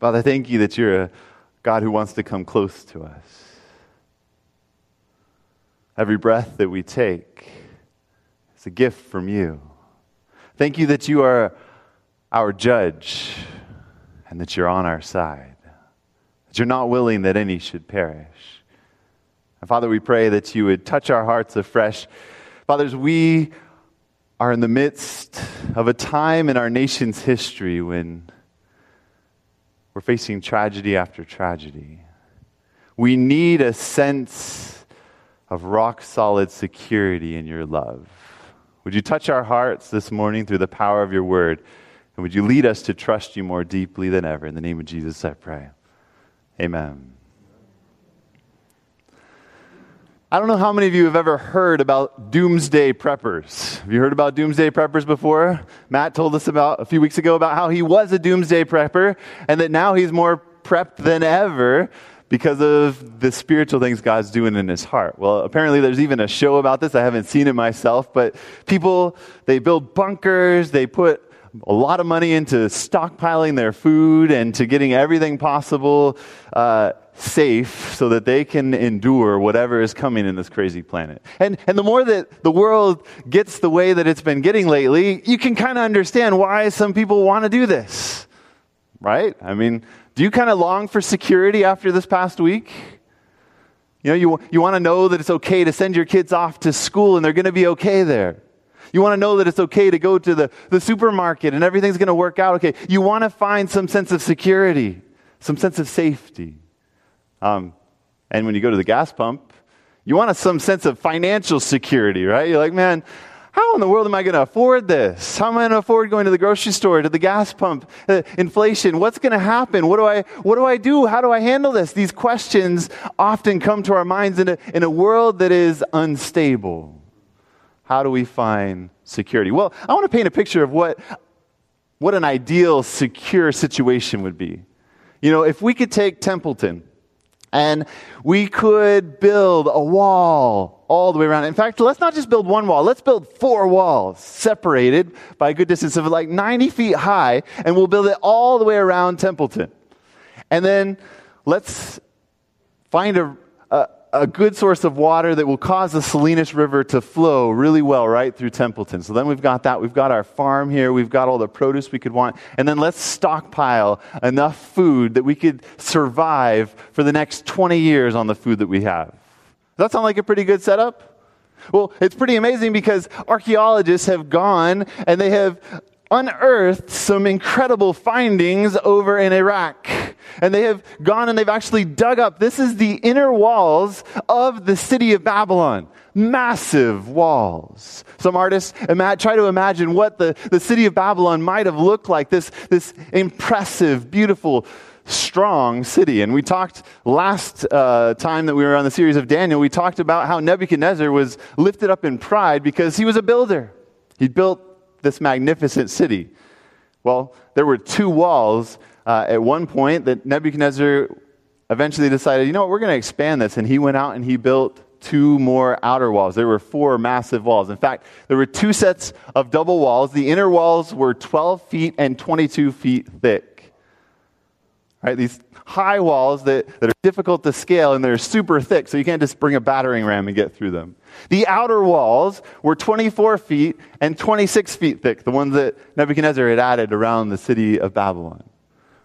Father, thank you that you're a God who wants to come close to us. Every breath that we take is a gift from you. Thank you that you are our judge and that you're on our side, that you're not willing that any should perish. And Father, we pray that you would touch our hearts afresh. Fathers, we are in the midst of a time in our nation's history when we're facing tragedy after tragedy. We need a sense of rock solid security in your love. Would you touch our hearts this morning through the power of your word? And would you lead us to trust you more deeply than ever? In the name of Jesus, I pray. Amen. I don't know how many of you have ever heard about doomsday preppers. Have you heard about doomsday preppers before? Matt told us about a few weeks ago about how he was a doomsday prepper and that now he's more prepped than ever because of the spiritual things God's doing in his heart. Well, apparently there's even a show about this. I haven't seen it myself, but people, they build bunkers, they put a lot of money into stockpiling their food and to getting everything possible uh, safe so that they can endure whatever is coming in this crazy planet. And, and the more that the world gets the way that it's been getting lately, you can kind of understand why some people want to do this. Right? I mean, do you kind of long for security after this past week? You know, you, you want to know that it's okay to send your kids off to school and they're going to be okay there. You want to know that it's okay to go to the, the supermarket and everything's going to work out okay. You want to find some sense of security, some sense of safety. Um, and when you go to the gas pump, you want a, some sense of financial security, right? You're like, man, how in the world am I going to afford this? How am I going to afford going to the grocery store, to the gas pump? Uh, inflation, what's going to happen? What do, I, what do I do? How do I handle this? These questions often come to our minds in a, in a world that is unstable. How do we find security? Well, I want to paint a picture of what, what an ideal, secure situation would be. You know, if we could take Templeton, and we could build a wall all the way around. In fact, let's not just build one wall, let's build four walls separated by a good distance of like 90 feet high, and we'll build it all the way around Templeton. And then let's find a, a good source of water that will cause the Salinas River to flow really well right through Templeton. So then we've got that. We've got our farm here. We've got all the produce we could want. And then let's stockpile enough food that we could survive for the next 20 years on the food that we have. Does that sound like a pretty good setup? Well, it's pretty amazing because archaeologists have gone and they have unearthed some incredible findings over in Iraq. And they have gone and they've actually dug up. This is the inner walls of the city of Babylon. Massive walls. Some artists ima- try to imagine what the, the city of Babylon might have looked like. This, this impressive, beautiful, strong city. And we talked last uh, time that we were on the series of Daniel, we talked about how Nebuchadnezzar was lifted up in pride because he was a builder. He built this magnificent city? Well, there were two walls uh, at one point that Nebuchadnezzar eventually decided, you know what, we're going to expand this. And he went out and he built two more outer walls. There were four massive walls. In fact, there were two sets of double walls. The inner walls were 12 feet and 22 feet thick. Right? These high walls that, that are difficult to scale and they're super thick, so you can't just bring a battering ram and get through them. The outer walls were 24 feet and 26 feet thick, the ones that Nebuchadnezzar had added around the city of Babylon.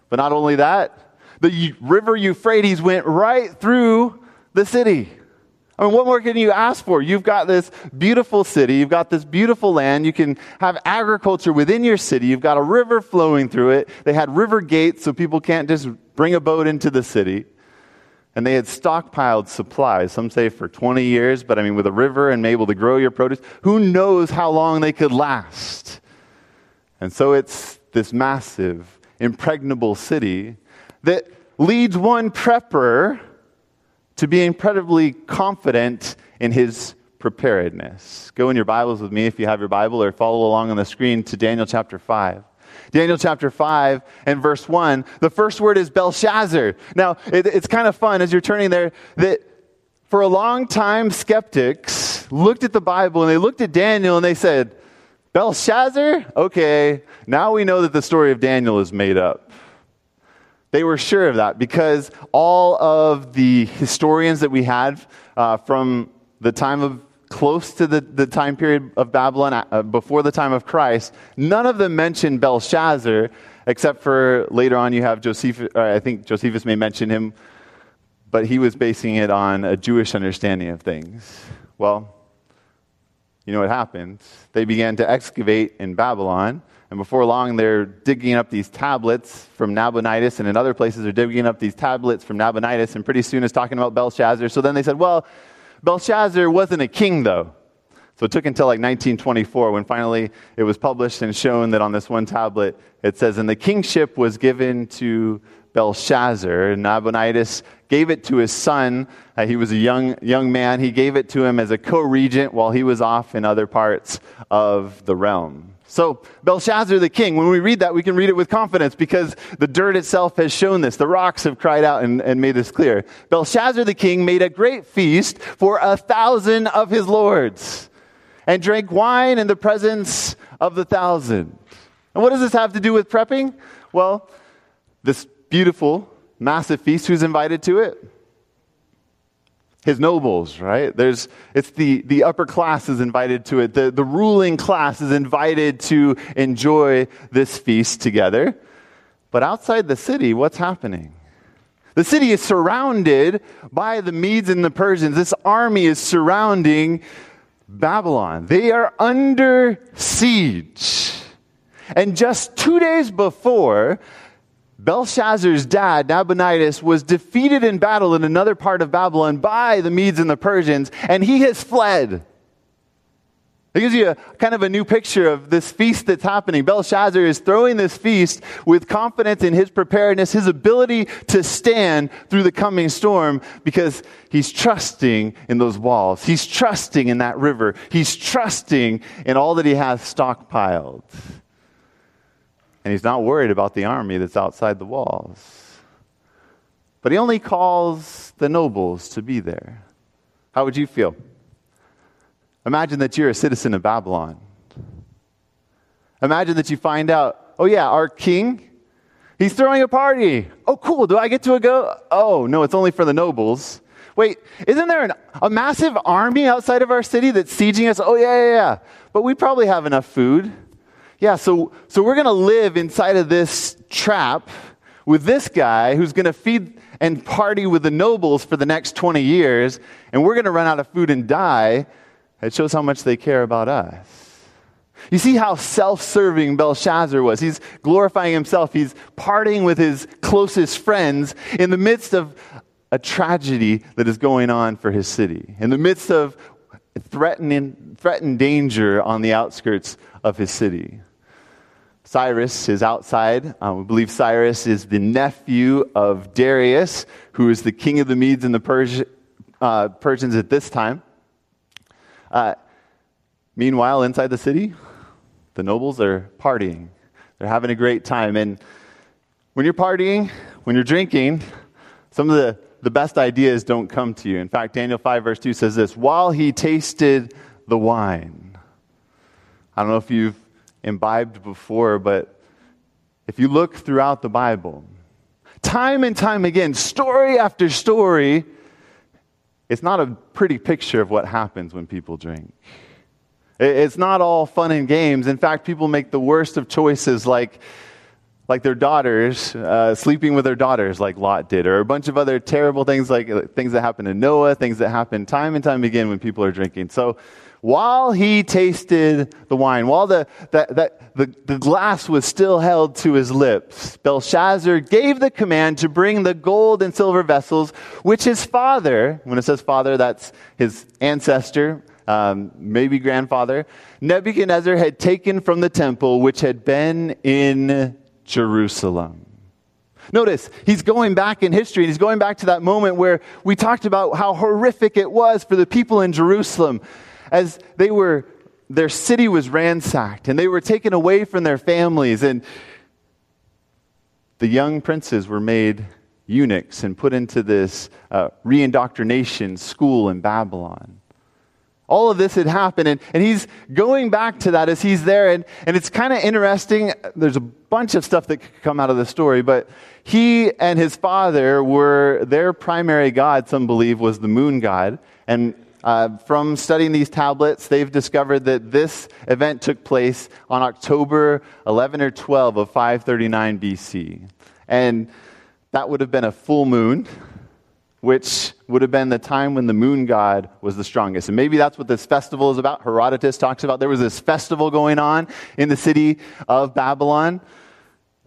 But not only that, the river Euphrates went right through the city. I mean, what more can you ask for? You've got this beautiful city. You've got this beautiful land. You can have agriculture within your city. You've got a river flowing through it. They had river gates so people can't just bring a boat into the city. And they had stockpiled supplies, some say for 20 years, but I mean, with a river and able to grow your produce, who knows how long they could last? And so it's this massive, impregnable city that leads one prepper to be incredibly confident in his preparedness. Go in your Bibles with me if you have your Bible or follow along on the screen to Daniel chapter 5. Daniel chapter 5 and verse 1, the first word is Belshazzar. Now, it, it's kind of fun as you're turning there that for a long time, skeptics looked at the Bible and they looked at Daniel and they said, Belshazzar? Okay, now we know that the story of Daniel is made up. They were sure of that because all of the historians that we had uh, from the time of close to the, the time period of Babylon, uh, before the time of Christ, none of them mentioned Belshazzar, except for later on you have Josephus, I think Josephus may mention him, but he was basing it on a Jewish understanding of things. Well, you know what happened? They began to excavate in Babylon and before long, they're digging up these tablets from Nabonidus, and in other places, they're digging up these tablets from Nabonidus, and pretty soon it's talking about Belshazzar. So then they said, well, Belshazzar wasn't a king, though. So it took until like 1924 when finally it was published and shown that on this one tablet it says, And the kingship was given to Belshazzar. And Nabonidus gave it to his son. Uh, he was a young, young man. He gave it to him as a co regent while he was off in other parts of the realm. So, Belshazzar the king, when we read that, we can read it with confidence because the dirt itself has shown this. The rocks have cried out and, and made this clear. Belshazzar the king made a great feast for a thousand of his lords and drank wine in the presence of the thousand. And what does this have to do with prepping? Well, this beautiful, massive feast, who's invited to it? His nobles, right? There's, it's the, the upper class is invited to it. The, the ruling class is invited to enjoy this feast together. But outside the city, what's happening? The city is surrounded by the Medes and the Persians. This army is surrounding Babylon. They are under siege. And just two days before, Belshazzar's dad, Nabonidus, was defeated in battle in another part of Babylon by the Medes and the Persians, and he has fled. It gives you a, kind of a new picture of this feast that's happening. Belshazzar is throwing this feast with confidence in his preparedness, his ability to stand through the coming storm because he's trusting in those walls. He's trusting in that river. He's trusting in all that he has stockpiled. And he's not worried about the army that's outside the walls. But he only calls the nobles to be there. How would you feel? Imagine that you're a citizen of Babylon. Imagine that you find out, oh, yeah, our king, he's throwing a party. Oh, cool. Do I get to go? Oh, no, it's only for the nobles. Wait, isn't there an, a massive army outside of our city that's sieging us? Oh, yeah, yeah, yeah. But we probably have enough food. Yeah, so, so we're going to live inside of this trap with this guy who's going to feed and party with the nobles for the next 20 years, and we're going to run out of food and die. It shows how much they care about us. You see how self serving Belshazzar was. He's glorifying himself, he's partying with his closest friends in the midst of a tragedy that is going on for his city, in the midst of threatening, threatened danger on the outskirts of his city. Cyrus is outside. Um, we believe Cyrus is the nephew of Darius, who is the king of the Medes and the Persi- uh, Persians at this time. Uh, meanwhile, inside the city, the nobles are partying. They're having a great time. And when you're partying, when you're drinking, some of the, the best ideas don't come to you. In fact, Daniel 5, verse 2 says this While he tasted the wine. I don't know if you've imbibed before, but if you look throughout the Bible, time and time again, story after story, it's not a pretty picture of what happens when people drink. It's not all fun and games. In fact, people make the worst of choices like, like their daughters, uh, sleeping with their daughters like Lot did, or a bunch of other terrible things like uh, things that happen to Noah, things that happen time and time again when people are drinking. So while he tasted the wine, while the, the, the, the, the glass was still held to his lips, Belshazzar gave the command to bring the gold and silver vessels, which his father, when it says father, that's his ancestor, um, maybe grandfather, Nebuchadnezzar had taken from the temple, which had been in Jerusalem. Notice, he's going back in history, and he's going back to that moment where we talked about how horrific it was for the people in Jerusalem as they were, their city was ransacked and they were taken away from their families, and the young princes were made eunuchs and put into this uh, reindoctrination school in Babylon. All of this had happened, and, and he's going back to that as he's there. And, and it's kind of interesting. There's a bunch of stuff that could come out of the story, but he and his father were their primary god, some believe, was the moon god. And uh, from studying these tablets, they've discovered that this event took place on October 11 or 12 of 539 BC. And that would have been a full moon which would have been the time when the moon god was the strongest. And maybe that's what this festival is about. Herodotus talks about there was this festival going on in the city of Babylon.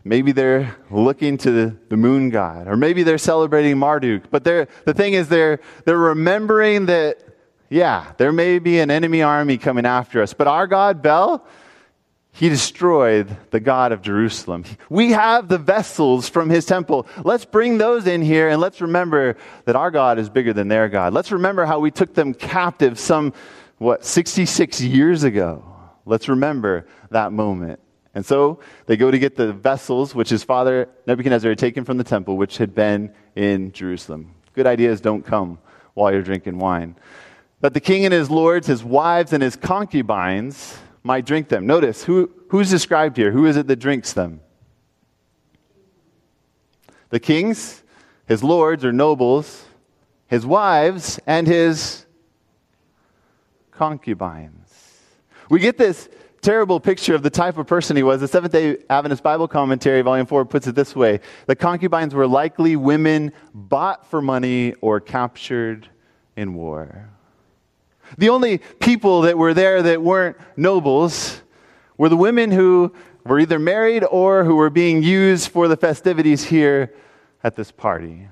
Maybe they're looking to the moon god, or maybe they're celebrating Marduk. But the thing is, they're, they're remembering that, yeah, there may be an enemy army coming after us. But our God, Bel, he destroyed the God of Jerusalem. We have the vessels from his temple. Let's bring those in here and let's remember that our God is bigger than their God. Let's remember how we took them captive some, what, 66 years ago. Let's remember that moment. And so they go to get the vessels which his father Nebuchadnezzar had taken from the temple, which had been in Jerusalem. Good ideas don't come while you're drinking wine. But the king and his lords, his wives, and his concubines, might drink them. Notice who, who's described here? Who is it that drinks them? The kings, his lords or nobles, his wives, and his concubines. We get this terrible picture of the type of person he was. The Seventh day Adventist Bible Commentary, Volume 4, puts it this way The concubines were likely women bought for money or captured in war. The only people that were there that weren't nobles were the women who were either married or who were being used for the festivities here at this party.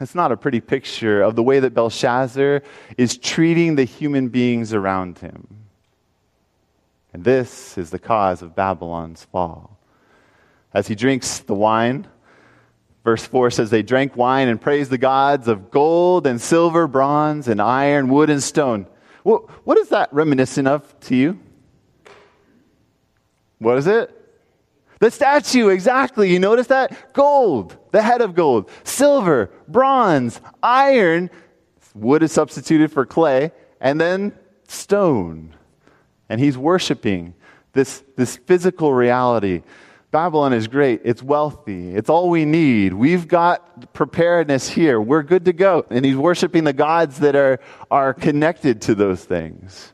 It's not a pretty picture of the way that Belshazzar is treating the human beings around him. And this is the cause of Babylon's fall. As he drinks the wine, verse 4 says, They drank wine and praised the gods of gold and silver, bronze and iron, wood and stone. What, what is that reminiscent of to you? What is it? The statue, exactly. You notice that? Gold, the head of gold, silver, bronze, iron, wood is substituted for clay, and then stone. And he's worshiping this, this physical reality Babylon is great. It's wealthy. It's all we need. We've got preparedness here. We're good to go. And he's worshiping the gods that are, are connected to those things.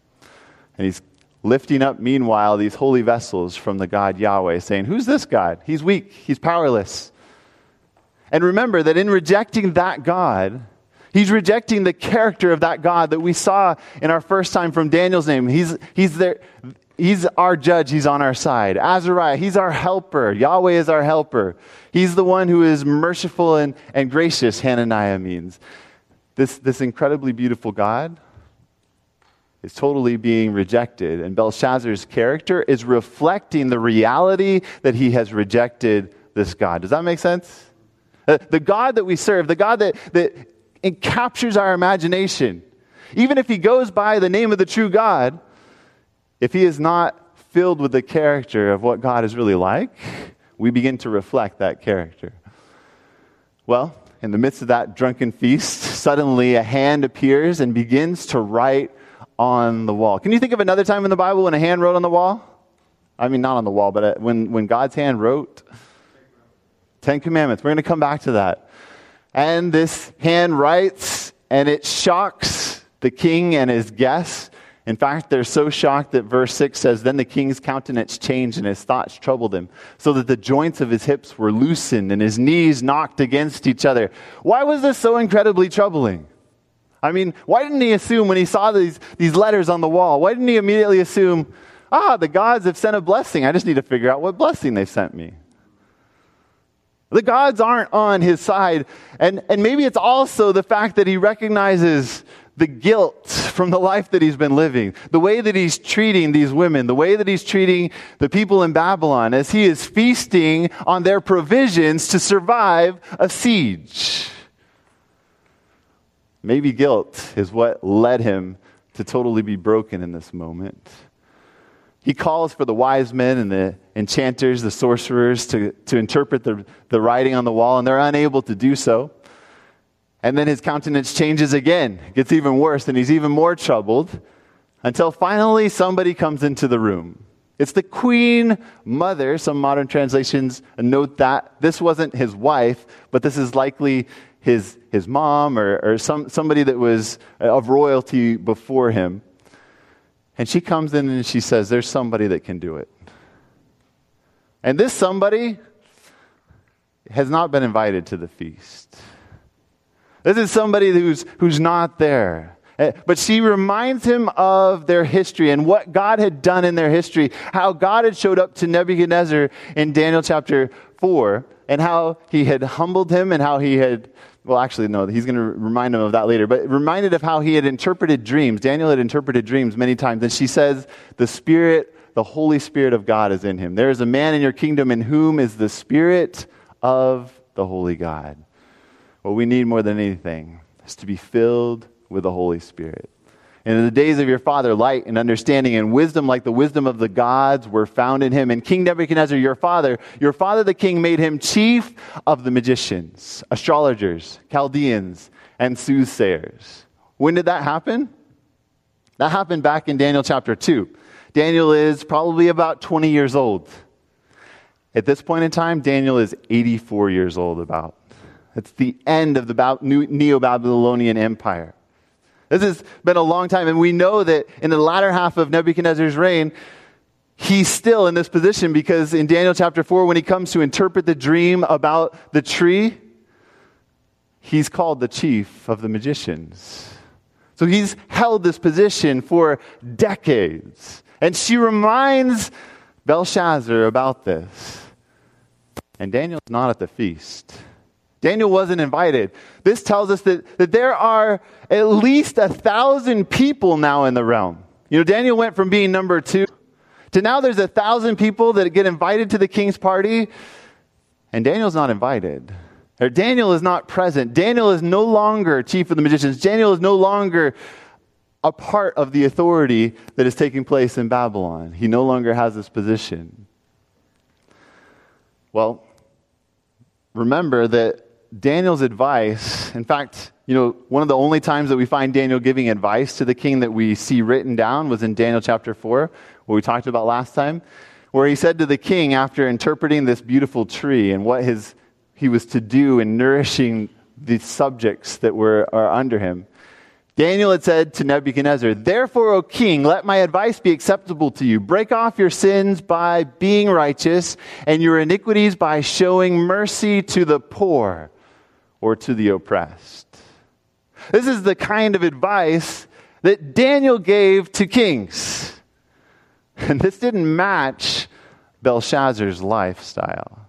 And he's lifting up, meanwhile, these holy vessels from the God Yahweh, saying, Who's this God? He's weak. He's powerless. And remember that in rejecting that God, He's rejecting the character of that God that we saw in our first time from Daniel's name. He's, he's there. He's our judge. He's on our side. Azariah, he's our helper. Yahweh is our helper. He's the one who is merciful and, and gracious, Hananiah means. This, this incredibly beautiful God is totally being rejected. And Belshazzar's character is reflecting the reality that he has rejected this God. Does that make sense? Uh, the God that we serve, the God that, that captures our imagination, even if he goes by the name of the true God, if he is not filled with the character of what God is really like, we begin to reflect that character. Well, in the midst of that drunken feast, suddenly a hand appears and begins to write on the wall. Can you think of another time in the Bible when a hand wrote on the wall? I mean, not on the wall, but uh, when, when God's hand wrote? Ten Commandments. We're going to come back to that. And this hand writes, and it shocks the king and his guests. In fact, they're so shocked that verse 6 says, Then the king's countenance changed and his thoughts troubled him, so that the joints of his hips were loosened and his knees knocked against each other. Why was this so incredibly troubling? I mean, why didn't he assume when he saw these, these letters on the wall, why didn't he immediately assume, ah, the gods have sent a blessing. I just need to figure out what blessing they sent me. The gods aren't on his side. And, and maybe it's also the fact that he recognizes the guilt from the life that he's been living, the way that he's treating these women, the way that he's treating the people in Babylon as he is feasting on their provisions to survive a siege. Maybe guilt is what led him to totally be broken in this moment. He calls for the wise men and the enchanters, the sorcerers, to, to interpret the, the writing on the wall, and they're unable to do so. And then his countenance changes again, gets even worse, and he's even more troubled. until finally somebody comes into the room. It's the queen mother. Some modern translations note that this wasn't his wife, but this is likely his, his mom or, or some, somebody that was uh, of royalty before him. And she comes in and she says, There's somebody that can do it. And this somebody has not been invited to the feast. This is somebody who's, who's not there. Eh, but she reminds him of their history and what God had done in their history, how God had showed up to Nebuchadnezzar in Daniel chapter 4, and how he had humbled him and how he had, well, actually, no, he's going to remind him of that later, but reminded of how he had interpreted dreams. Daniel had interpreted dreams many times, and she says, The Spirit, the Holy Spirit of God is in him. There is a man in your kingdom in whom is the Spirit of the Holy God. What we need more than anything is to be filled with the Holy Spirit. And in the days of your father, light and understanding and wisdom, like the wisdom of the gods, were found in him. And King Nebuchadnezzar, your father, your father the king, made him chief of the magicians, astrologers, Chaldeans, and soothsayers. When did that happen? That happened back in Daniel chapter 2. Daniel is probably about 20 years old. At this point in time, Daniel is 84 years old, about. It's the end of the Neo Babylonian Empire. This has been a long time, and we know that in the latter half of Nebuchadnezzar's reign, he's still in this position because in Daniel chapter 4, when he comes to interpret the dream about the tree, he's called the chief of the magicians. So he's held this position for decades. And she reminds Belshazzar about this. And Daniel's not at the feast. Daniel wasn't invited. This tells us that, that there are at least a thousand people now in the realm. You know, Daniel went from being number two to now there's a thousand people that get invited to the king's party, and Daniel's not invited. Or Daniel is not present. Daniel is no longer chief of the magicians. Daniel is no longer a part of the authority that is taking place in Babylon. He no longer has this position. Well, remember that Daniel's advice, in fact, you know, one of the only times that we find Daniel giving advice to the king that we see written down was in Daniel chapter 4, what we talked about last time, where he said to the king, after interpreting this beautiful tree and what his, he was to do in nourishing the subjects that were are under him, Daniel had said to Nebuchadnezzar, Therefore, O king, let my advice be acceptable to you. Break off your sins by being righteous, and your iniquities by showing mercy to the poor or to the oppressed. This is the kind of advice that Daniel gave to kings. And this didn't match Belshazzar's lifestyle.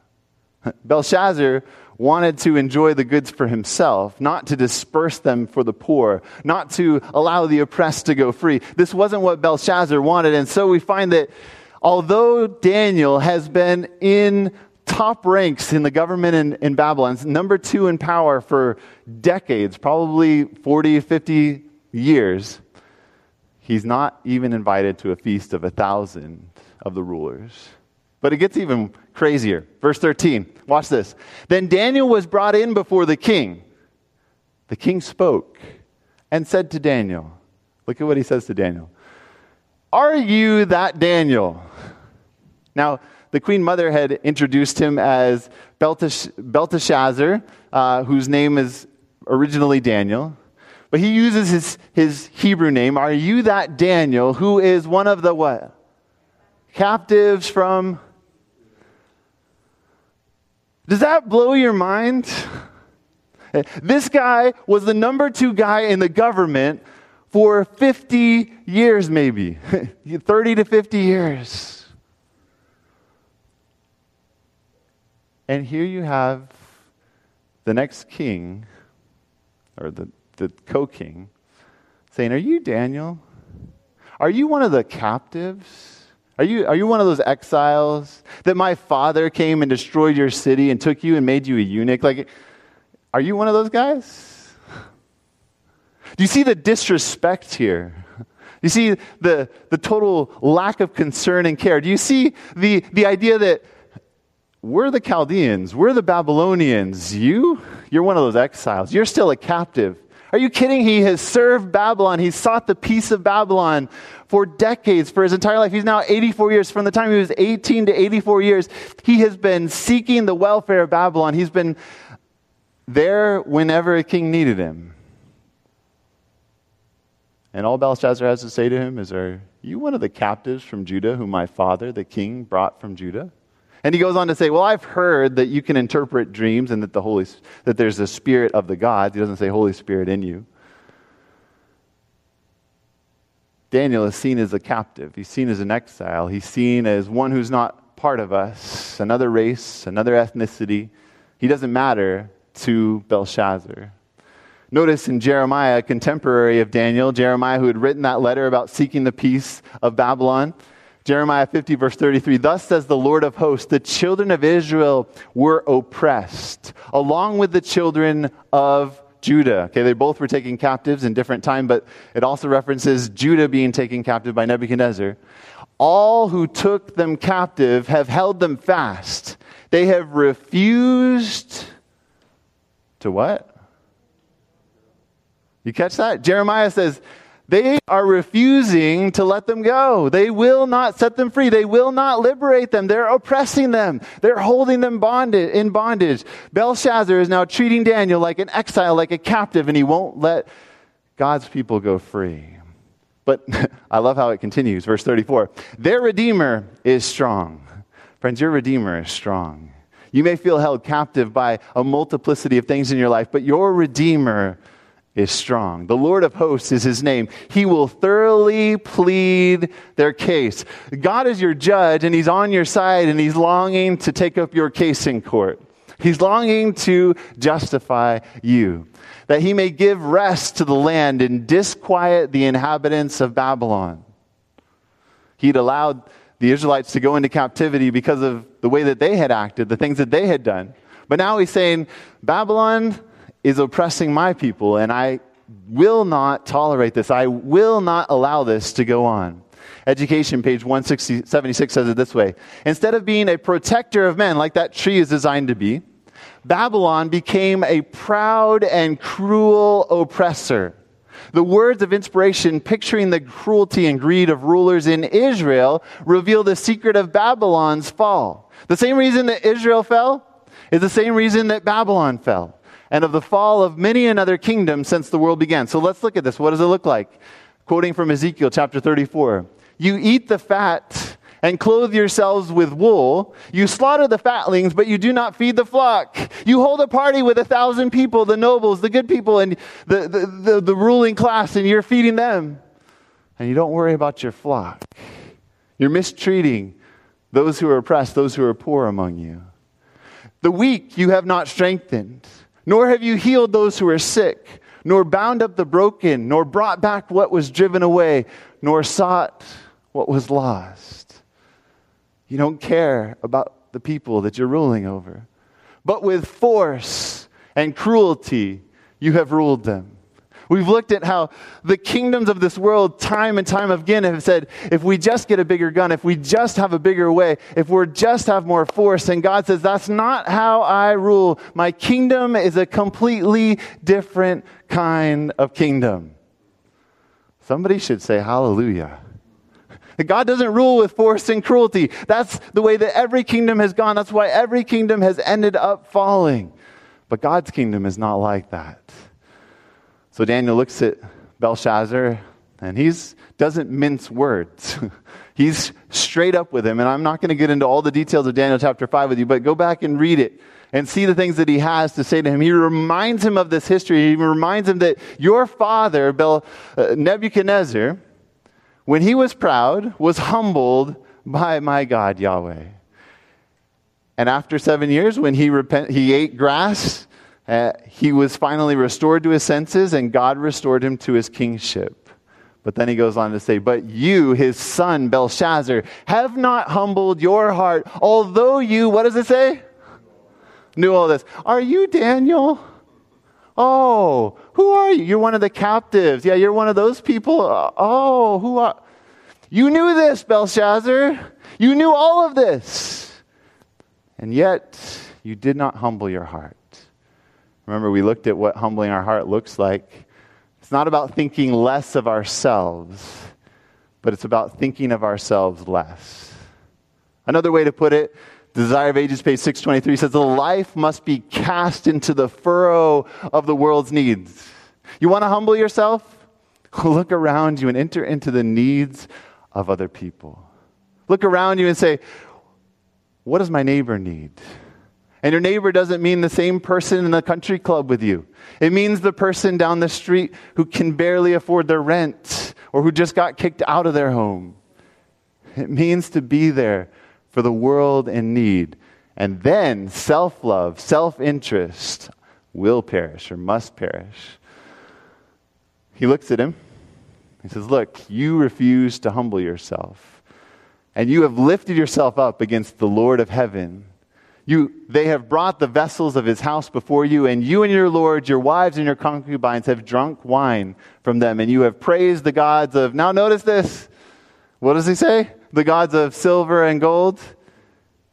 Belshazzar wanted to enjoy the goods for himself, not to disperse them for the poor, not to allow the oppressed to go free. This wasn't what Belshazzar wanted. And so we find that although Daniel has been in top ranks in the government in, in Babylon, number two in power for decades, probably 40, 50 years, he's not even invited to a feast of a thousand of the rulers. But it gets even crazier. Verse 13, watch this. Then Daniel was brought in before the king. The king spoke and said to Daniel, Look at what he says to Daniel. Are you that Daniel? Now, the queen mother had introduced him as Belteshazzar, uh, whose name is originally Daniel. But he uses his, his Hebrew name. Are you that Daniel who is one of the what? Captives from does that blow your mind? This guy was the number two guy in the government for 50 years, maybe 30 to 50 years. And here you have the next king, or the, the co king, saying, Are you Daniel? Are you one of the captives? Are you, are you one of those exiles that my father came and destroyed your city and took you and made you a eunuch? Like, are you one of those guys? Do you see the disrespect here? Do you see the, the total lack of concern and care? Do you see the, the idea that we're the Chaldeans, we're the Babylonians, you, you're one of those exiles, you're still a captive. Are you kidding? He has served Babylon. He's sought the peace of Babylon for decades, for his entire life. He's now 84 years. From the time he was 18 to 84 years, he has been seeking the welfare of Babylon. He's been there whenever a king needed him. And all Belshazzar has to say to him is, Are you one of the captives from Judah whom my father, the king, brought from Judah? And he goes on to say, Well, I've heard that you can interpret dreams and that, the Holy, that there's a spirit of the gods. He doesn't say Holy Spirit in you. Daniel is seen as a captive. He's seen as an exile. He's seen as one who's not part of us, another race, another ethnicity. He doesn't matter to Belshazzar. Notice in Jeremiah, a contemporary of Daniel, Jeremiah, who had written that letter about seeking the peace of Babylon, Jeremiah 50, verse 33 Thus says the Lord of hosts, the children of Israel were oppressed, along with the children of Judah. Okay, they both were taken captives in different time, but it also references Judah being taken captive by Nebuchadnezzar. All who took them captive have held them fast. They have refused to what? You catch that? Jeremiah says, they are refusing to let them go. They will not set them free. They will not liberate them. They're oppressing them. They're holding them bonded, in bondage. Belshazzar is now treating Daniel like an exile, like a captive, and he won't let God's people go free. But I love how it continues. Verse 34 Their Redeemer is strong. Friends, your Redeemer is strong. You may feel held captive by a multiplicity of things in your life, but your Redeemer is strong. The Lord of hosts is his name. He will thoroughly plead their case. God is your judge and he's on your side and he's longing to take up your case in court. He's longing to justify you, that he may give rest to the land and disquiet the inhabitants of Babylon. He'd allowed the Israelites to go into captivity because of the way that they had acted, the things that they had done. But now he's saying, Babylon, is oppressing my people, and I will not tolerate this. I will not allow this to go on. Education, page 176, says it this way Instead of being a protector of men, like that tree is designed to be, Babylon became a proud and cruel oppressor. The words of inspiration picturing the cruelty and greed of rulers in Israel reveal the secret of Babylon's fall. The same reason that Israel fell is the same reason that Babylon fell and of the fall of many another kingdom since the world began. So let's look at this. What does it look like? Quoting from Ezekiel chapter 34. You eat the fat and clothe yourselves with wool. You slaughter the fatlings, but you do not feed the flock. You hold a party with a thousand people, the nobles, the good people, and the, the, the, the ruling class, and you're feeding them. And you don't worry about your flock. You're mistreating those who are oppressed, those who are poor among you. The weak you have not strengthened nor have you healed those who are sick, nor bound up the broken, nor brought back what was driven away, nor sought what was lost. You don't care about the people that you're ruling over. But with force and cruelty, you have ruled them. We've looked at how the kingdoms of this world, time and time again, have said, if we just get a bigger gun, if we just have a bigger way, if we just have more force, and God says, that's not how I rule. My kingdom is a completely different kind of kingdom. Somebody should say hallelujah. God doesn't rule with force and cruelty. That's the way that every kingdom has gone. That's why every kingdom has ended up falling. But God's kingdom is not like that. So Daniel looks at Belshazzar and he doesn't mince words. he's straight up with him. And I'm not going to get into all the details of Daniel chapter 5 with you, but go back and read it and see the things that he has to say to him. He reminds him of this history. He reminds him that your father, Bel, uh, Nebuchadnezzar, when he was proud, was humbled by my God, Yahweh. And after seven years, when he, repent, he ate grass uh, he was finally restored to his senses, and God restored him to his kingship. But then he goes on to say, But you, his son Belshazzar, have not humbled your heart, although you, what does it say? Knew all this. Are you Daniel? Oh, who are you? You're one of the captives. Yeah, you're one of those people. Oh, who are. You knew this, Belshazzar. You knew all of this. And yet, you did not humble your heart. Remember, we looked at what humbling our heart looks like It's not about thinking less of ourselves, but it's about thinking of ourselves less. Another way to put it, Desire of Ages, page 623 says, The life must be cast into the furrow of the world's needs. You want to humble yourself? Look around you and enter into the needs of other people. Look around you and say, What does my neighbor need? And your neighbor doesn't mean the same person in the country club with you. It means the person down the street who can barely afford their rent or who just got kicked out of their home. It means to be there for the world in need. And then self love, self interest will perish or must perish. He looks at him. He says, Look, you refuse to humble yourself, and you have lifted yourself up against the Lord of heaven you, they have brought the vessels of his house before you, and you and your Lord, your wives and your concubines, have drunk wine from them, and you have praised the gods of. Now, notice this. What does he say? The gods of silver and gold.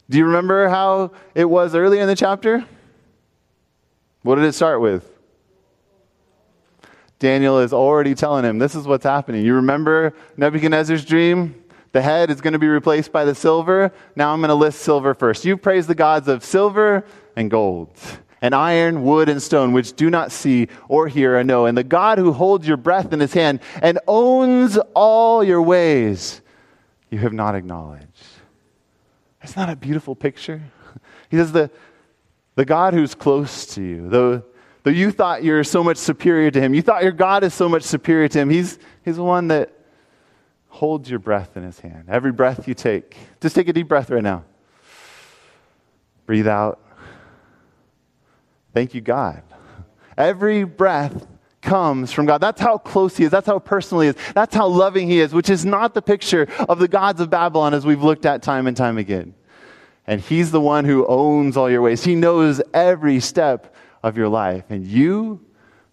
Do you remember how it was earlier in the chapter? What did it start with? Daniel is already telling him this is what's happening. You remember Nebuchadnezzar's dream? The head is going to be replaced by the silver. Now I'm going to list silver first. You praise the gods of silver and gold, and iron, wood, and stone, which do not see or hear or know. And the God who holds your breath in his hand and owns all your ways, you have not acknowledged. Isn't that a beautiful picture? He says, the, the God who's close to you, though, though you thought you're so much superior to him, you thought your God is so much superior to him, he's, he's the one that holds your breath in his hand. Every breath you take, just take a deep breath right now. Breathe out. Thank you, God. Every breath comes from God. That's how close he is. That's how personal he is. That's how loving he is, which is not the picture of the gods of Babylon as we've looked at time and time again. And he's the one who owns all your ways. He knows every step of your life. And you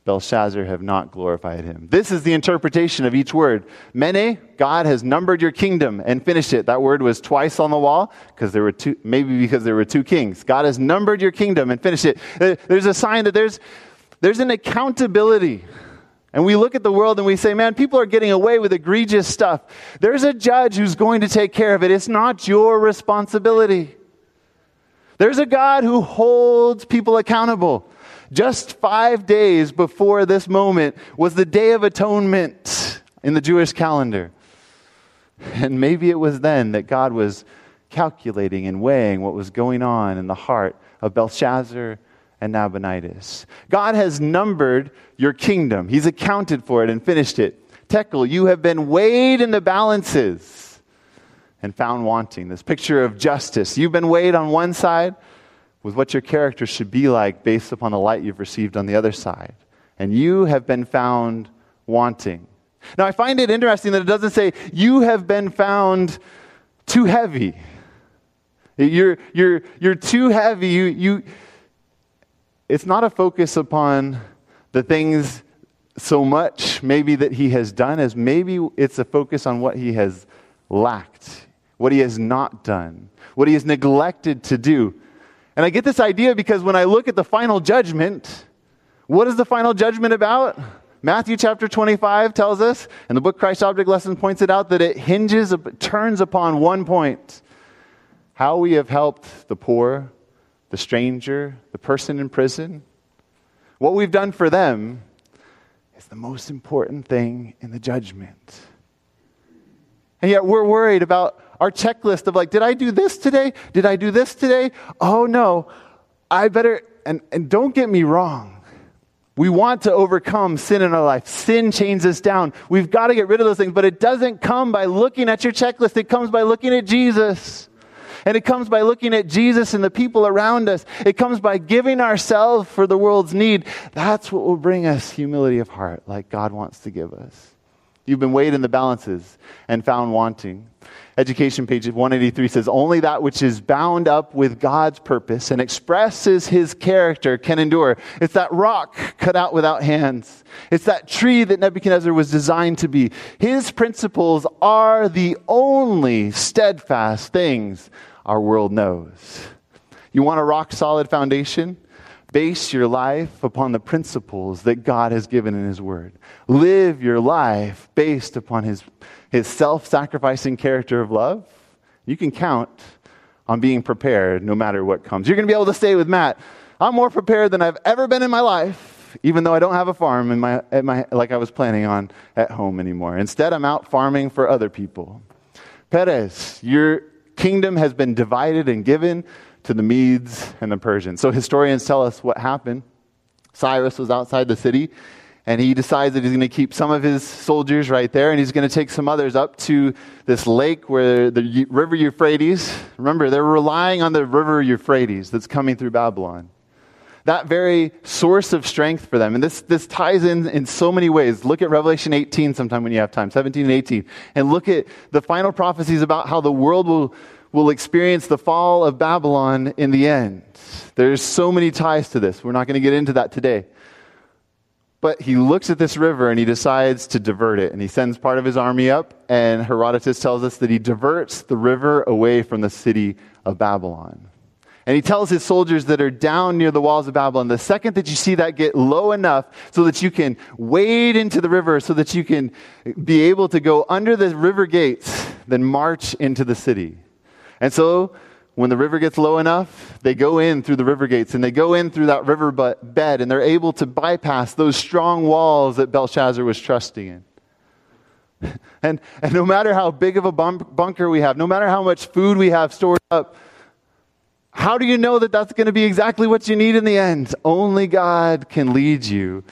Belshazzar have not glorified him. This is the interpretation of each word. Mene, God has numbered your kingdom and finished it. That word was twice on the wall because there were two, maybe because there were two kings. God has numbered your kingdom and finished it. Uh, there's a sign that there's, there's an accountability. And we look at the world and we say, man, people are getting away with egregious stuff. There's a judge who's going to take care of it. It's not your responsibility. There's a God who holds people accountable. Just five days before this moment was the Day of Atonement in the Jewish calendar. And maybe it was then that God was calculating and weighing what was going on in the heart of Belshazzar and Nabonidus. God has numbered your kingdom, He's accounted for it and finished it. Tekel, you have been weighed in the balances and found wanting. This picture of justice. You've been weighed on one side, with what your character should be like based upon the light you've received on the other side. And you have been found wanting. Now, I find it interesting that it doesn't say, you have been found too heavy. You're, you're, you're too heavy. You, you, it's not a focus upon the things so much, maybe, that he has done, as maybe it's a focus on what he has lacked, what he has not done, what he has neglected to do. And I get this idea because when I look at the final judgment, what is the final judgment about? Matthew chapter 25 tells us, and the book Christ Object Lesson points it out, that it hinges, turns upon one point how we have helped the poor, the stranger, the person in prison. What we've done for them is the most important thing in the judgment. And yet we're worried about our checklist of like, did I do this today? Did I do this today? Oh no, I better, and, and don't get me wrong. We want to overcome sin in our life. Sin chains us down. We've got to get rid of those things, but it doesn't come by looking at your checklist. It comes by looking at Jesus. And it comes by looking at Jesus and the people around us. It comes by giving ourselves for the world's need. That's what will bring us humility of heart, like God wants to give us. You've been weighed in the balances and found wanting. Education page 183 says, Only that which is bound up with God's purpose and expresses his character can endure. It's that rock cut out without hands. It's that tree that Nebuchadnezzar was designed to be. His principles are the only steadfast things our world knows. You want a rock solid foundation? Base your life upon the principles that God has given in His Word. Live your life based upon His, his self sacrificing character of love. You can count on being prepared no matter what comes. You're going to be able to say with Matt, I'm more prepared than I've ever been in my life, even though I don't have a farm in my, my, like I was planning on at home anymore. Instead, I'm out farming for other people. Peres, your kingdom has been divided and given to the Medes and the Persians. So historians tell us what happened. Cyrus was outside the city, and he decides that he's going to keep some of his soldiers right there, and he's going to take some others up to this lake where the river Euphrates, remember, they're relying on the river Euphrates that's coming through Babylon. That very source of strength for them. And this, this ties in in so many ways. Look at Revelation 18 sometime when you have time, 17 and 18, and look at the final prophecies about how the world will will experience the fall of Babylon in the end. There's so many ties to this. We're not going to get into that today. But he looks at this river and he decides to divert it. And he sends part of his army up, and Herodotus tells us that he diverts the river away from the city of Babylon. And he tells his soldiers that are down near the walls of Babylon, the second that you see that get low enough so that you can wade into the river, so that you can be able to go under the river gates, then march into the city. And so when the river gets low enough, they go in through the river gates and they go in through that river bed and they're able to bypass those strong walls that Belshazzar was trusting in. And, and no matter how big of a bunker we have, no matter how much food we have stored up, how do you know that that's going to be exactly what you need in the end? Only God can lead you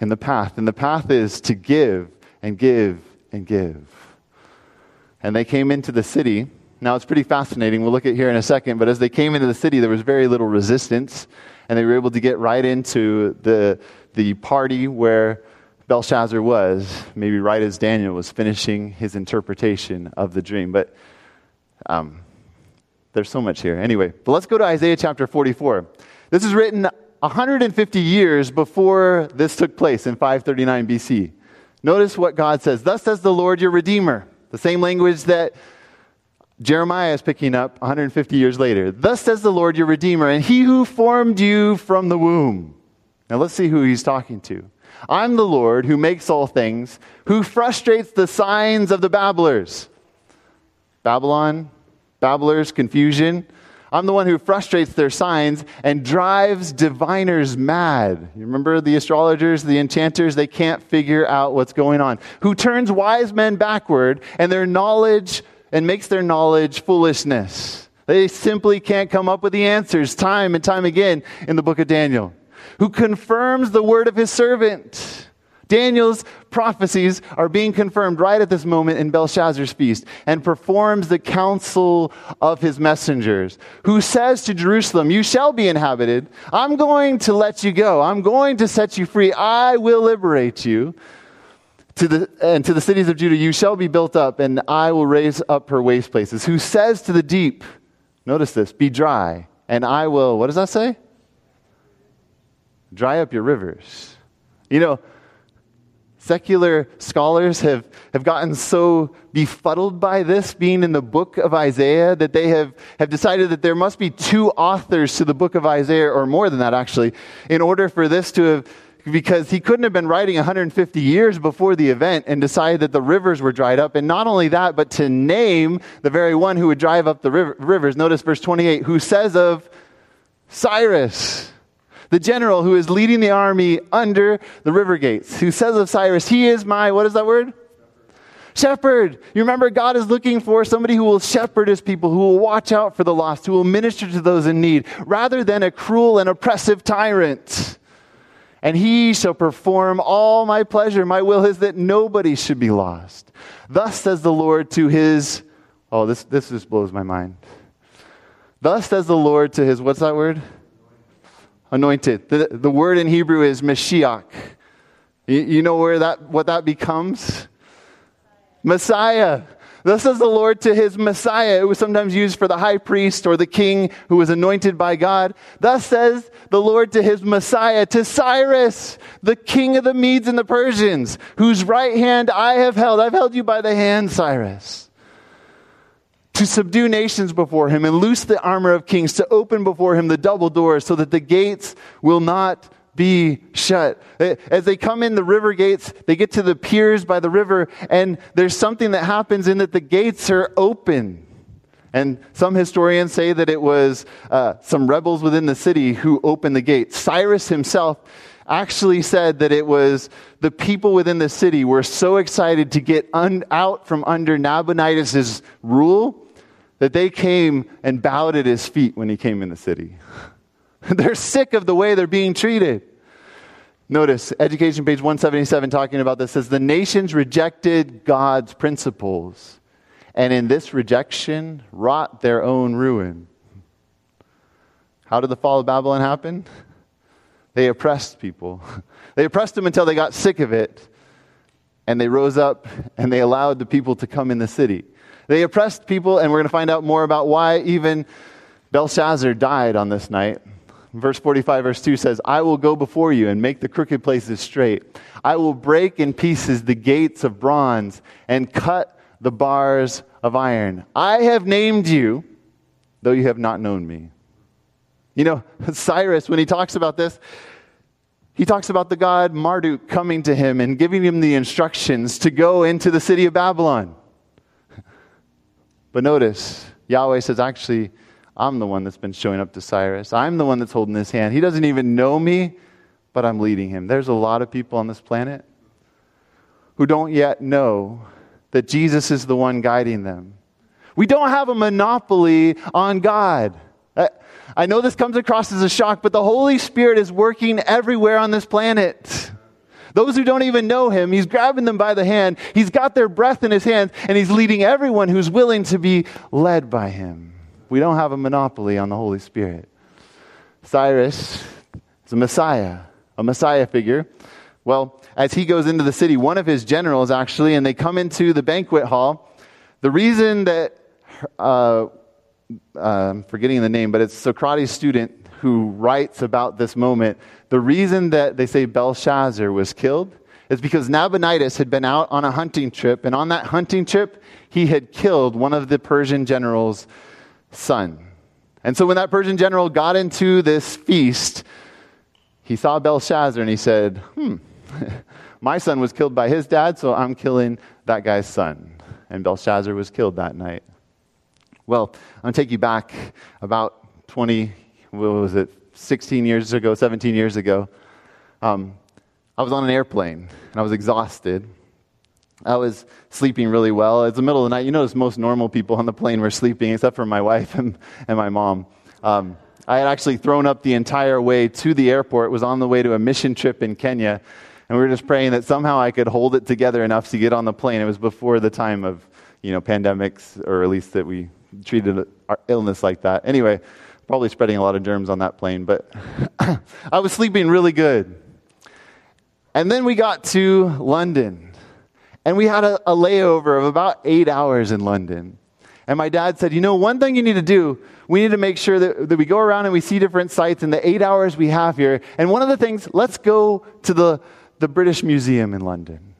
in the path. And the path is to give and give and give. And they came into the city now, it's pretty fascinating. We'll look at here in a second. But as they came into the city, there was very little resistance, and they were able to get right into the, the party where Belshazzar was, maybe right as Daniel was finishing his interpretation of the dream. But um, there's so much here. Anyway, but let's go to Isaiah chapter 44. This is written 150 years before this took place in 539 BC. Notice what God says Thus says the Lord your Redeemer. The same language that Jeremiah is picking up 150 years later. Thus says the Lord your Redeemer, and he who formed you from the womb. Now let's see who he's talking to. I'm the Lord who makes all things, who frustrates the signs of the babblers. Babylon, babblers, confusion. I'm the one who frustrates their signs and drives diviners mad. You remember the astrologers, the enchanters? They can't figure out what's going on. Who turns wise men backward and their knowledge and makes their knowledge foolishness. They simply can't come up with the answers time and time again in the book of Daniel. Who confirms the word of his servant. Daniel's prophecies are being confirmed right at this moment in Belshazzar's feast and performs the counsel of his messengers, who says to Jerusalem, You shall be inhabited. I'm going to let you go. I'm going to set you free. I will liberate you to the, and to the cities of Judah, you shall be built up, and I will raise up her waste places. Who says to the deep, notice this, be dry, and I will, what does that say? Dry up your rivers. You know, secular scholars have, have gotten so befuddled by this being in the book of Isaiah that they have, have decided that there must be two authors to the book of Isaiah, or more than that actually, in order for this to have because he couldn't have been writing 150 years before the event and decided that the rivers were dried up. And not only that, but to name the very one who would drive up the river, rivers. Notice verse 28 who says of Cyrus, the general who is leading the army under the river gates, who says of Cyrus, He is my, what is that word? Shepherd. You remember, God is looking for somebody who will shepherd his people, who will watch out for the lost, who will minister to those in need, rather than a cruel and oppressive tyrant and he shall perform all my pleasure. My will is that nobody should be lost. Thus says the Lord to his, oh, this, this just blows my mind. Thus says the Lord to his, what's that word? Anointed. The, the word in Hebrew is Mashiach. You, you know where that, what that becomes? Messiah. Thus says the Lord to his Messiah. It was sometimes used for the high priest or the king who was anointed by God. Thus says the Lord to his Messiah, to Cyrus, the king of the Medes and the Persians, whose right hand I have held. I've held you by the hand, Cyrus. to subdue nations before him and loose the armor of kings, to open before him the double doors so that the gates will not be shut. As they come in the river gates, they get to the piers by the river, and there's something that happens in that the gates are open. And some historians say that it was uh, some rebels within the city who opened the gates. Cyrus himself actually said that it was the people within the city were so excited to get un- out from under Nabonidus' rule that they came and bowed at his feet when he came in the city. they're sick of the way they're being treated. Notice, education page 177 talking about this says the nations rejected God's principles, and in this rejection wrought their own ruin. How did the fall of Babylon happen? They oppressed people. They oppressed them until they got sick of it, and they rose up and they allowed the people to come in the city. They oppressed people, and we're going to find out more about why even Belshazzar died on this night. Verse 45, verse 2 says, I will go before you and make the crooked places straight. I will break in pieces the gates of bronze and cut the bars of iron. I have named you, though you have not known me. You know, Cyrus, when he talks about this, he talks about the god Marduk coming to him and giving him the instructions to go into the city of Babylon. But notice, Yahweh says, actually, I'm the one that's been showing up to Cyrus. I'm the one that's holding his hand. He doesn't even know me, but I'm leading him. There's a lot of people on this planet who don't yet know that Jesus is the one guiding them. We don't have a monopoly on God. I know this comes across as a shock, but the Holy Spirit is working everywhere on this planet. Those who don't even know him, he's grabbing them by the hand. He's got their breath in his hands, and he's leading everyone who's willing to be led by him. We don't have a monopoly on the Holy Spirit. Cyrus is a Messiah, a Messiah figure. Well, as he goes into the city, one of his generals actually, and they come into the banquet hall. The reason that, uh, uh, I'm forgetting the name, but it's Socrates' student who writes about this moment. The reason that they say Belshazzar was killed is because Nabonidus had been out on a hunting trip, and on that hunting trip, he had killed one of the Persian generals' son. And so when that Persian general got into this feast, he saw Belshazzar and he said, Hmm, my son was killed by his dad, so I'm killing that guy's son. And Belshazzar was killed that night. Well, I'm going to take you back about 20, what was it, 16 years ago, 17 years ago. Um, I was on an airplane and I was exhausted. I was sleeping really well. It's the middle of the night. You notice most normal people on the plane were sleeping, except for my wife and, and my mom. Um, I had actually thrown up the entire way to the airport, was on the way to a mission trip in Kenya, and we were just praying that somehow I could hold it together enough to get on the plane. It was before the time of, you know, pandemics, or at least that we treated our illness like that. Anyway, probably spreading a lot of germs on that plane, but I was sleeping really good. And then we got to London. And we had a, a layover of about eight hours in London. And my dad said, You know, one thing you need to do, we need to make sure that, that we go around and we see different sites in the eight hours we have here. And one of the things, let's go to the, the British Museum in London.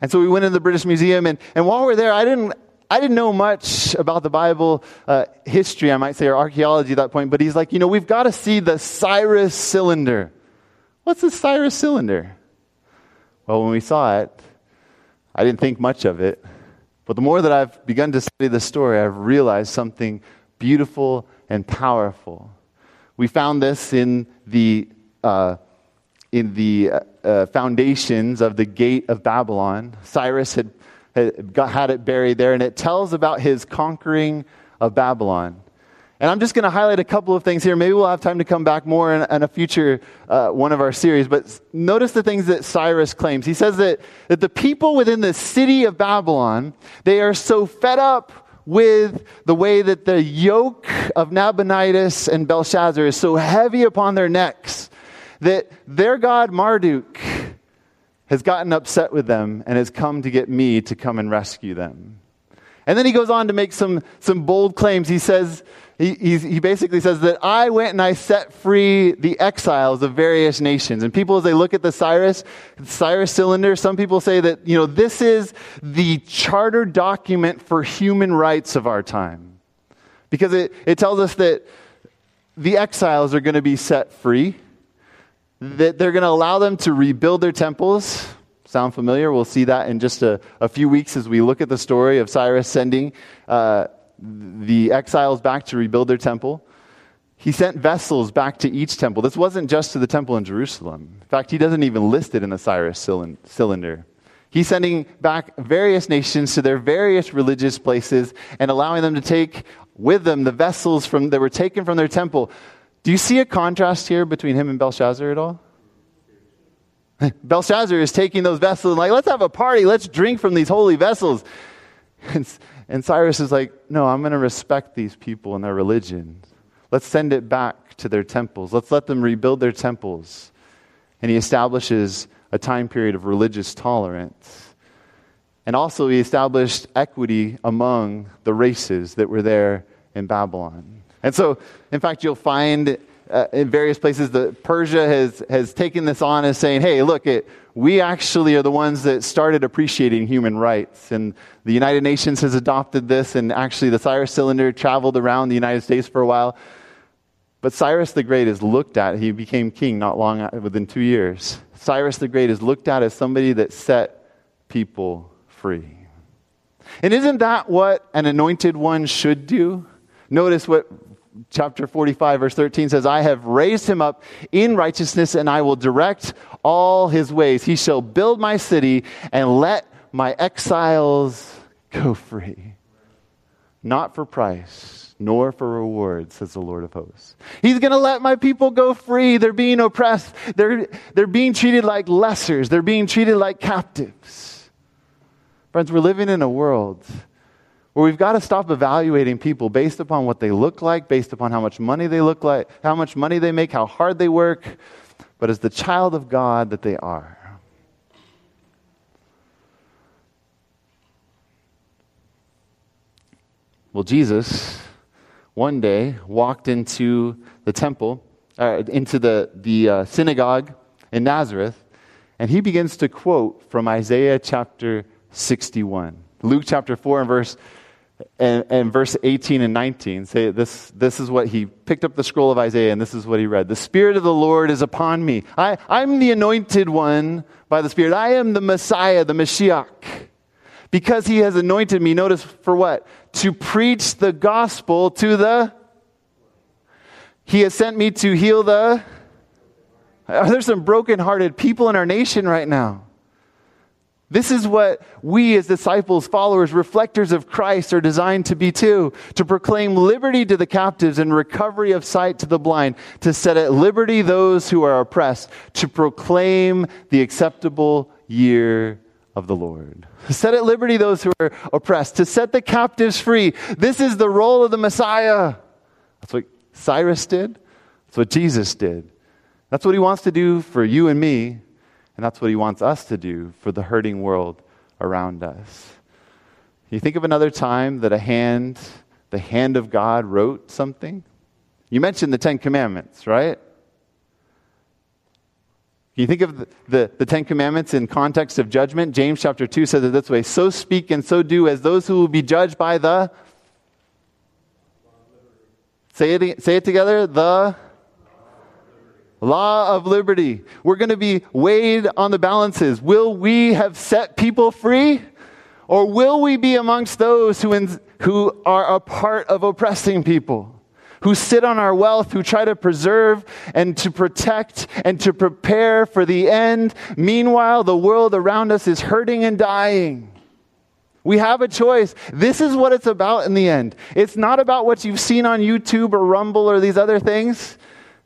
And so we went to the British Museum, and, and while we're there, I didn't, I didn't know much about the Bible uh, history, I might say, or archaeology at that point, but he's like, you know, we've got to see the Cyrus cylinder. What's the Cyrus cylinder? Well, when we saw it, I didn't think much of it. But the more that I've begun to study the story, I've realized something beautiful and powerful. We found this in the, uh, in the uh, uh, foundations of the gate of Babylon. Cyrus had, had, got, had it buried there, and it tells about his conquering of Babylon. And I'm just going to highlight a couple of things here. Maybe we'll have time to come back more in, in a future uh, one of our series. But notice the things that Cyrus claims. He says that, that the people within the city of Babylon, they are so fed up with the way that the yoke of Nabonidus and Belshazzar is so heavy upon their necks that their god Marduk has gotten upset with them and has come to get me to come and rescue them. And then he goes on to make some, some bold claims. He says, he, he basically says that I went and I set free the exiles of various nations. And people, as they look at the Cyrus, Cyrus cylinder, some people say that, you know, this is the charter document for human rights of our time. Because it, it tells us that the exiles are going to be set free, that they're going to allow them to rebuild their temples. Sound familiar? We'll see that in just a, a few weeks as we look at the story of Cyrus sending uh, the exiles back to rebuild their temple. He sent vessels back to each temple. This wasn't just to the temple in Jerusalem. In fact, he doesn't even list it in the Cyrus cylinder. He's sending back various nations to their various religious places and allowing them to take with them the vessels from, that were taken from their temple. Do you see a contrast here between him and Belshazzar at all? Belshazzar is taking those vessels and like, let's have a party, let's drink from these holy vessels. And, and Cyrus is like, no, I'm going to respect these people and their religion. Let's send it back to their temples. Let's let them rebuild their temples. And he establishes a time period of religious tolerance. And also, he established equity among the races that were there in Babylon. And so, in fact, you'll find uh, in various places that Persia has, has taken this on as saying, hey, look, it, we actually are the ones that started appreciating human rights. And the United Nations has adopted this, and actually, the Cyrus cylinder traveled around the United States for a while. But Cyrus the Great is looked at, he became king not long within two years. Cyrus the Great is looked at as somebody that set people free. And isn't that what an anointed one should do? Notice what chapter 45, verse 13 says, I have raised him up in righteousness, and I will direct all his ways. He shall build my city and let my exiles go free. Not for price, nor for reward, says the Lord of hosts. He's going to let my people go free. They're being oppressed. They're, they're being treated like lessers. They're being treated like captives. Friends, we're living in a world where we've got to stop evaluating people based upon what they look like, based upon how much money they look like, how much money they make, how hard they work, but as the child of God that they are. Well, Jesus one day walked into the temple, uh, into the, the uh, synagogue in Nazareth, and he begins to quote from Isaiah chapter 61. Luke chapter 4 and verse and, and, verse 18 and 19 say this, this is what he picked up the scroll of Isaiah and this is what he read. The Spirit of the Lord is upon me. I, I'm the anointed one by the Spirit. I am the Messiah, the Mashiach. Because he has anointed me, notice for what? To preach the gospel to the. He has sent me to heal the. Are there some broken-hearted people in our nation right now? This is what we as disciples, followers, reflectors of Christ are designed to be too. To proclaim liberty to the captives and recovery of sight to the blind. To set at liberty those who are oppressed. To proclaim the acceptable year of the Lord. Set at liberty those who are oppressed. To set the captives free. This is the role of the Messiah. That's what Cyrus did. That's what Jesus did. That's what he wants to do for you and me and that's what he wants us to do for the hurting world around us. You think of another time that a hand, the hand of God, wrote something? You mentioned the Ten Commandments, right? You think of the, the, the, Ten Commandments in context of judgment? James chapter 2 says it this way So speak and so do as those who will be judged by the. Say it, say it together. The Law of liberty. We're going to be weighed on the balances. Will we have set people free? Or will we be amongst those who, in, who are a part of oppressing people? Who sit on our wealth, who try to preserve and to protect and to prepare for the end. Meanwhile, the world around us is hurting and dying. We have a choice. This is what it's about in the end. It's not about what you've seen on YouTube or Rumble or these other things.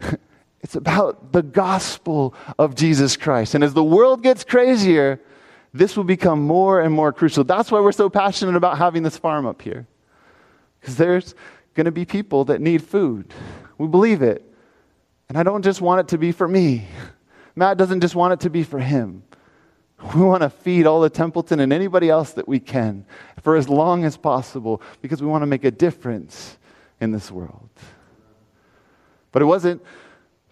It's about the gospel of Jesus Christ. And as the world gets crazier, this will become more and more crucial. That's why we're so passionate about having this farm up here. Because there's going to be people that need food. We believe it. And I don't just want it to be for me. Matt doesn't just want it to be for him. We want to feed all the Templeton and anybody else that we can for as long as possible because we want to make a difference in this world. But it wasn't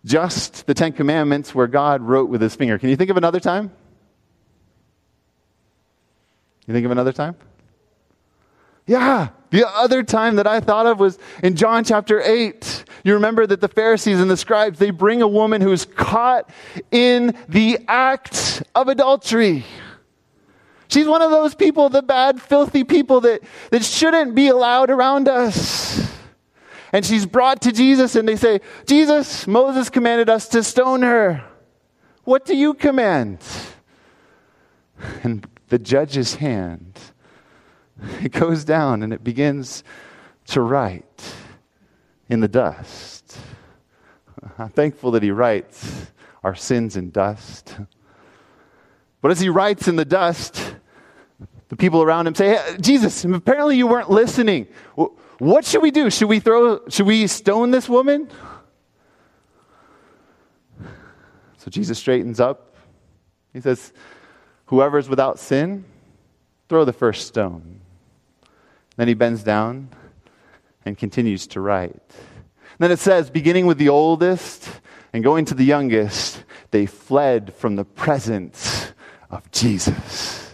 just the Ten Commandments where God wrote with his finger. Can you think of another time? You think of another time? Yeah, the other time that I thought of was in John chapter 8. You remember that the Pharisees and the scribes, they bring a woman who's caught in the act of adultery. She's one of those people, the bad, filthy people that, that shouldn't be allowed around us. And she's brought to Jesus, and they say, Jesus, Moses commanded us to stone her. What do you command? And the judge's hand, it goes down and it begins to write in the dust. I'm thankful that he writes our sins in dust. But as he writes in the dust, the people around him say, hey, Jesus, apparently you weren't listening. What should we do? Should we throw, should we stone this woman? So Jesus straightens up. He says, Whoever is without sin, throw the first stone. Then he bends down and continues to write. Then it says, beginning with the oldest and going to the youngest, they fled from the presence of Jesus.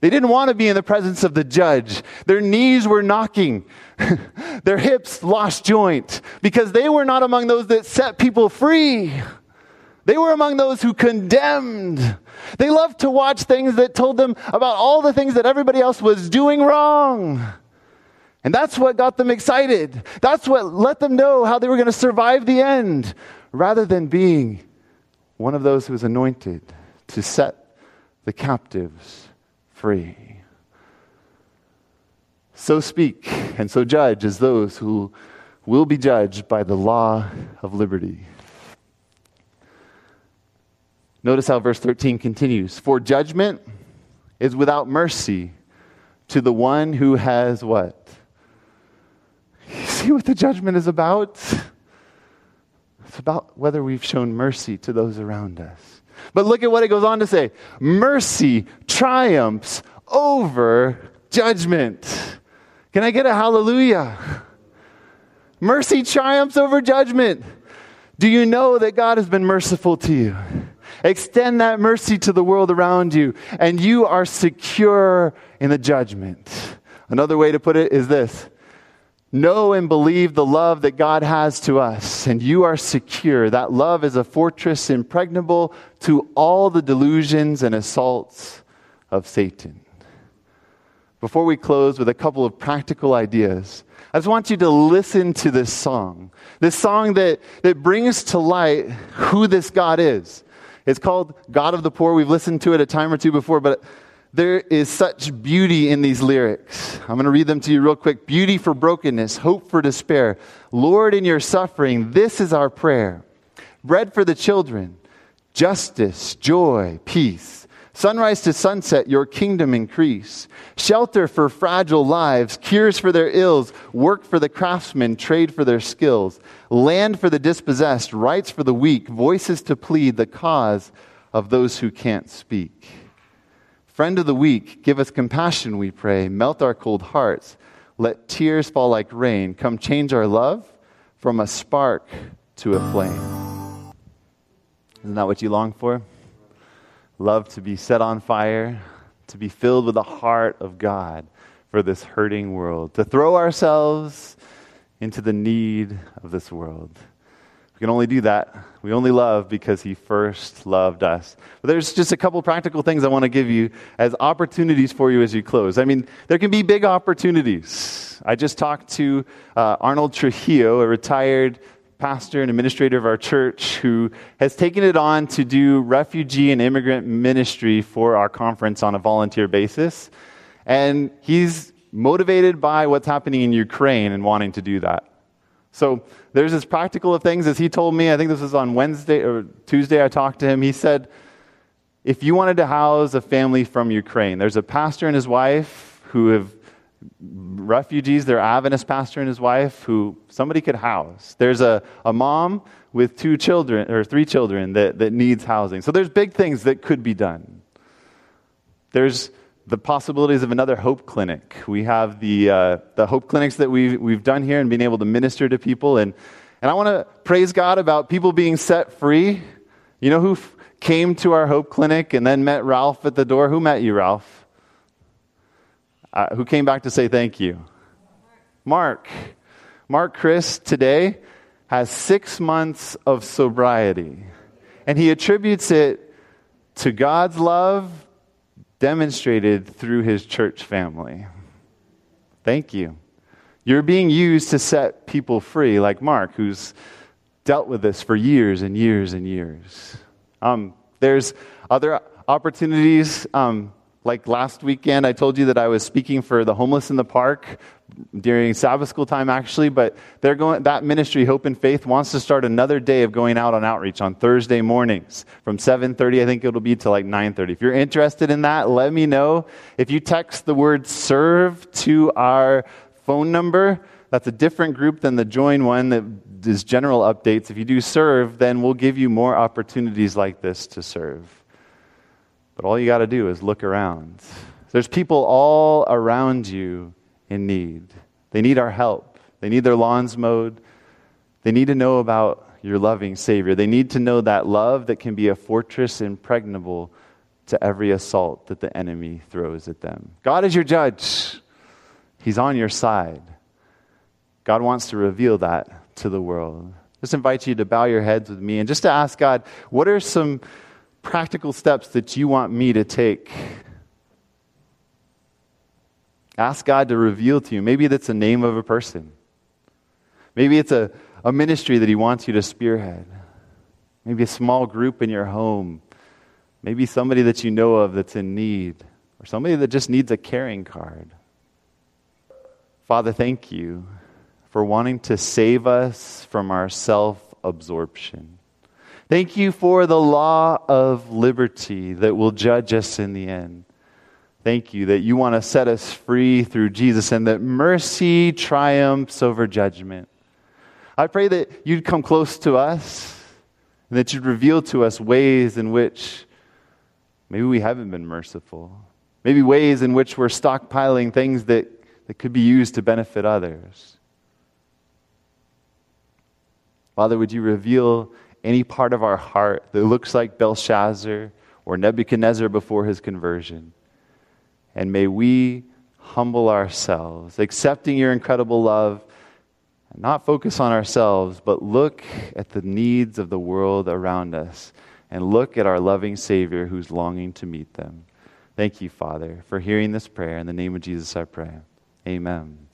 They didn't want to be in the presence of the judge. Their knees were knocking. Their hips lost joint because they were not among those that set people free. They were among those who condemned. They loved to watch things that told them about all the things that everybody else was doing wrong. And that's what got them excited. That's what let them know how they were going to survive the end, rather than being one of those who was anointed to set the captives free. So speak and so judge as those who will be judged by the law of liberty. Notice how verse 13 continues For judgment is without mercy to the one who has what? You see what the judgment is about? It's about whether we've shown mercy to those around us. But look at what it goes on to say mercy triumphs over judgment. Can I get a hallelujah? Mercy triumphs over judgment. Do you know that God has been merciful to you? Extend that mercy to the world around you, and you are secure in the judgment. Another way to put it is this Know and believe the love that God has to us, and you are secure. That love is a fortress impregnable to all the delusions and assaults of Satan. Before we close with a couple of practical ideas, I just want you to listen to this song. This song that, that brings to light who this God is. It's called God of the Poor. We've listened to it a time or two before, but there is such beauty in these lyrics. I'm going to read them to you real quick. Beauty for brokenness, hope for despair. Lord, in your suffering, this is our prayer. Bread for the children, justice, joy, peace. Sunrise to sunset, your kingdom increase. Shelter for fragile lives, cures for their ills, work for the craftsmen, trade for their skills. Land for the dispossessed, rights for the weak, voices to plead the cause of those who can't speak. Friend of the weak, give us compassion, we pray. Melt our cold hearts. Let tears fall like rain. Come change our love from a spark to a flame. Isn't that what you long for? Love to be set on fire, to be filled with the heart of God for this hurting world, to throw ourselves into the need of this world. We can only do that. We only love because He first loved us. But there's just a couple practical things I want to give you as opportunities for you as you close. I mean, there can be big opportunities. I just talked to uh, Arnold Trujillo, a retired pastor and administrator of our church who has taken it on to do refugee and immigrant ministry for our conference on a volunteer basis. And he's motivated by what's happening in Ukraine and wanting to do that. So there's as practical of things as he told me. I think this was on Wednesday or Tuesday. I talked to him. He said, if you wanted to house a family from Ukraine, there's a pastor and his wife who have refugees. They're Adventist pastor and his wife who somebody could house. There's a, a mom with two children or three children that, that needs housing. So there's big things that could be done. there's the possibilities of another hope clinic. We have the, uh, the hope clinics that we've, we've done here and being able to minister to people. And, and I want to praise God about people being set free. You know who f- came to our hope clinic and then met Ralph at the door? Who met you, Ralph? Uh, who came back to say thank you? Mark. Mark Chris today has six months of sobriety. And he attributes it to God's love demonstrated through his church family. Thank you. You're being used to set people free, like Mark, who's dealt with this for years and years and years. Um, there's other opportunities. Um, like last weekend, I told you that I was speaking for the homeless in the park during Sabbath school time, actually. But they're going. That ministry, Hope and Faith, wants to start another day of going out on outreach on Thursday mornings from 7:30. I think it'll be to like 9:30. If you're interested in that, let me know. If you text the word "serve" to our phone number, that's a different group than the join one that is general updates. If you do serve, then we'll give you more opportunities like this to serve. But all you got to do is look around. There's people all around you in need. They need our help. They need their lawns mowed. They need to know about your loving Savior. They need to know that love that can be a fortress impregnable to every assault that the enemy throws at them. God is your judge, He's on your side. God wants to reveal that to the world. Just invite you to bow your heads with me and just to ask God, what are some practical steps that you want me to take? Ask God to reveal to you. Maybe that's the name of a person. Maybe it's a, a ministry that He wants you to spearhead. Maybe a small group in your home. Maybe somebody that you know of that's in need, or somebody that just needs a caring card. Father, thank you for wanting to save us from our self absorption. Thank you for the law of liberty that will judge us in the end. Thank you that you want to set us free through Jesus and that mercy triumphs over judgment. I pray that you'd come close to us and that you'd reveal to us ways in which maybe we haven't been merciful, maybe ways in which we're stockpiling things that, that could be used to benefit others. Father, would you reveal any part of our heart that looks like Belshazzar or Nebuchadnezzar before his conversion. And may we humble ourselves, accepting your incredible love, and not focus on ourselves, but look at the needs of the world around us and look at our loving Savior who's longing to meet them. Thank you, Father, for hearing this prayer. In the name of Jesus, I pray. Amen.